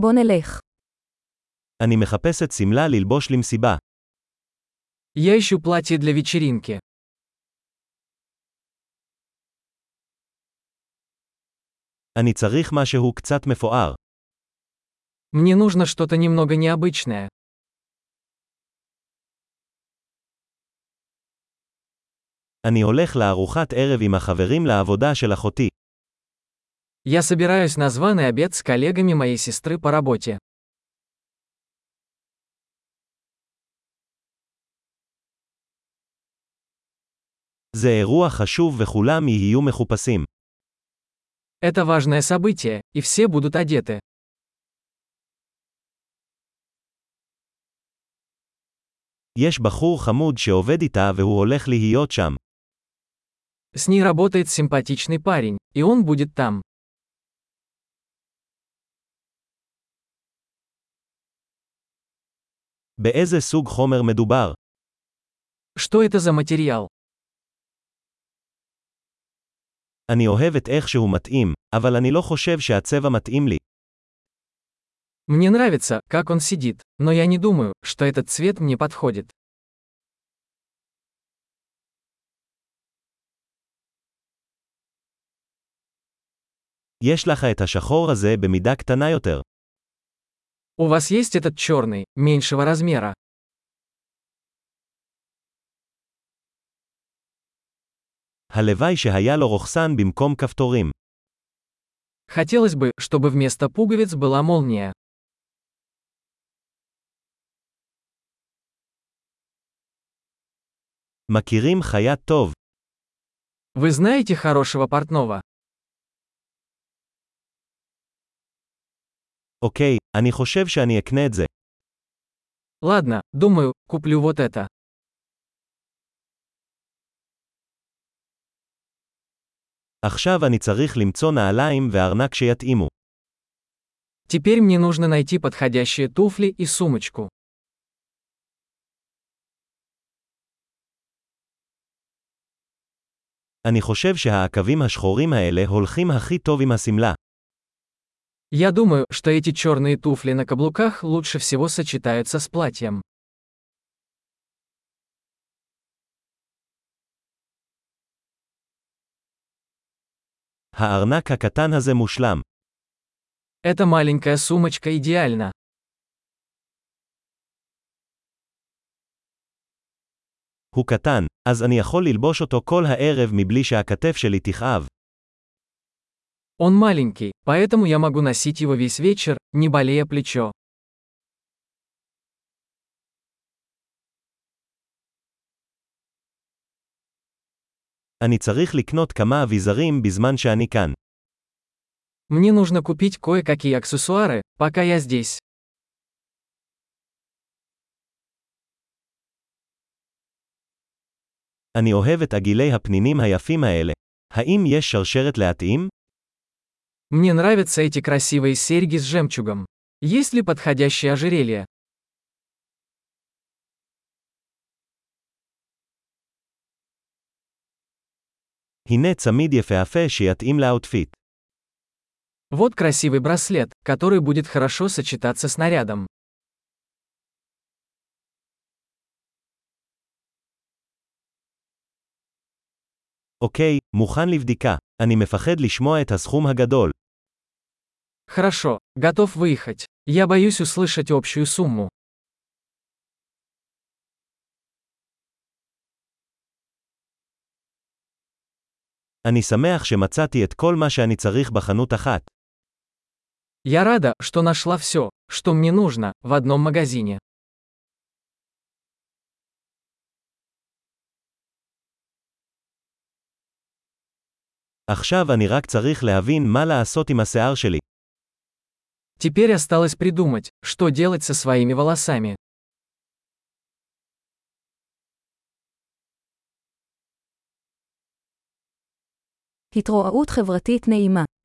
בוא נלך. אני מחפשת שמלה ללבוש למסיבה. Я ищу платье для вечеринки. אני צריך משהו קצת מפואר. Мне нужно что-то немного необычное. אני הולך לארוחת ערב עם החברים לעבודה של אחותי. Я собираюсь на званый обед с коллегами моей сестры по работе. זה אירוע חשוב וכולם יהיו מחופשים. Это важное событие, и все будут одеты. יש בחור חמוד שעובד איתה והוא הולך להיות שם. С ней работает симпатичный парень, и он будет там. באיזה סוג חומר מדובר? Что это за материал? אני אוהב את איך שהוא מתאים, אבל אני לא חושב שהצבע מתאים לי. Мне нравится, как он сидит, но я не думаю, что этот цвет мне подходит. יש לך את השחור הזה במידה קטנה יותר. У вас есть этот черный, меньшего размера. הלוואי שהיה לו רוכסן במקום כפתורים. Хотелось бы, чтобы вместо пуговиц была молния. מכירים חייט טוב. Вы знаете хорошего портного? אוקיי, אני חושב שאני אקנה את זה. Ладно, думаю, куплю вот это. עכשיו אני צריך למצוא נעליים וארנק שיתאימו. Теперь мне нужно найти подходящие туфли и сумочку. אני חושב שהעקבים השחורים האלה הולכים הכי טוב עם השמלה. Я думаю, что эти черные туфли на каблуках лучше всего сочетаются с платьем. הארנק הקטן הזה מושלם. Эта маленькая сумочка идеальна. הוא קטן, אז אני יכול ללבוש אותו כל הערב מבלי שהכתף שלי תכאב. Он маленький, поэтому я могу носить его весь вечер, не болея плечо. אני צריך לקנות כמה אביזרים בזמן שאני כאן. Мне нужно купить кое-какие аксессуары, пока я здесь. אני אוהב את עגילי הפנינים היפים האלה. האם יש שרשרת להתאים? Мне нравятся эти красивые серьги с жемчугом. Есть ли подходящее ожерелье? הנה צמיד יפהפה שיתאים לאוטפיט. Вот красивый браслет, который будет хорошо сочетаться с нарядом. אוקיי, מוכן לבדיקה. אני מפחד לשמוע את הסכום הגדול. Хорошо, готов выехать. Я боюсь услышать общую сумму. אני שמח שמצאתי את כל מה שאני צריך בחנות אחת. Я рада, что нашла все, что мне нужно, в одном магазине. עכשיו אני רק צריך להבין מה לעשות עם השיער שלי. Теперь осталось придумать, что делать со своими волосами. התרועעות חברתית נעימה.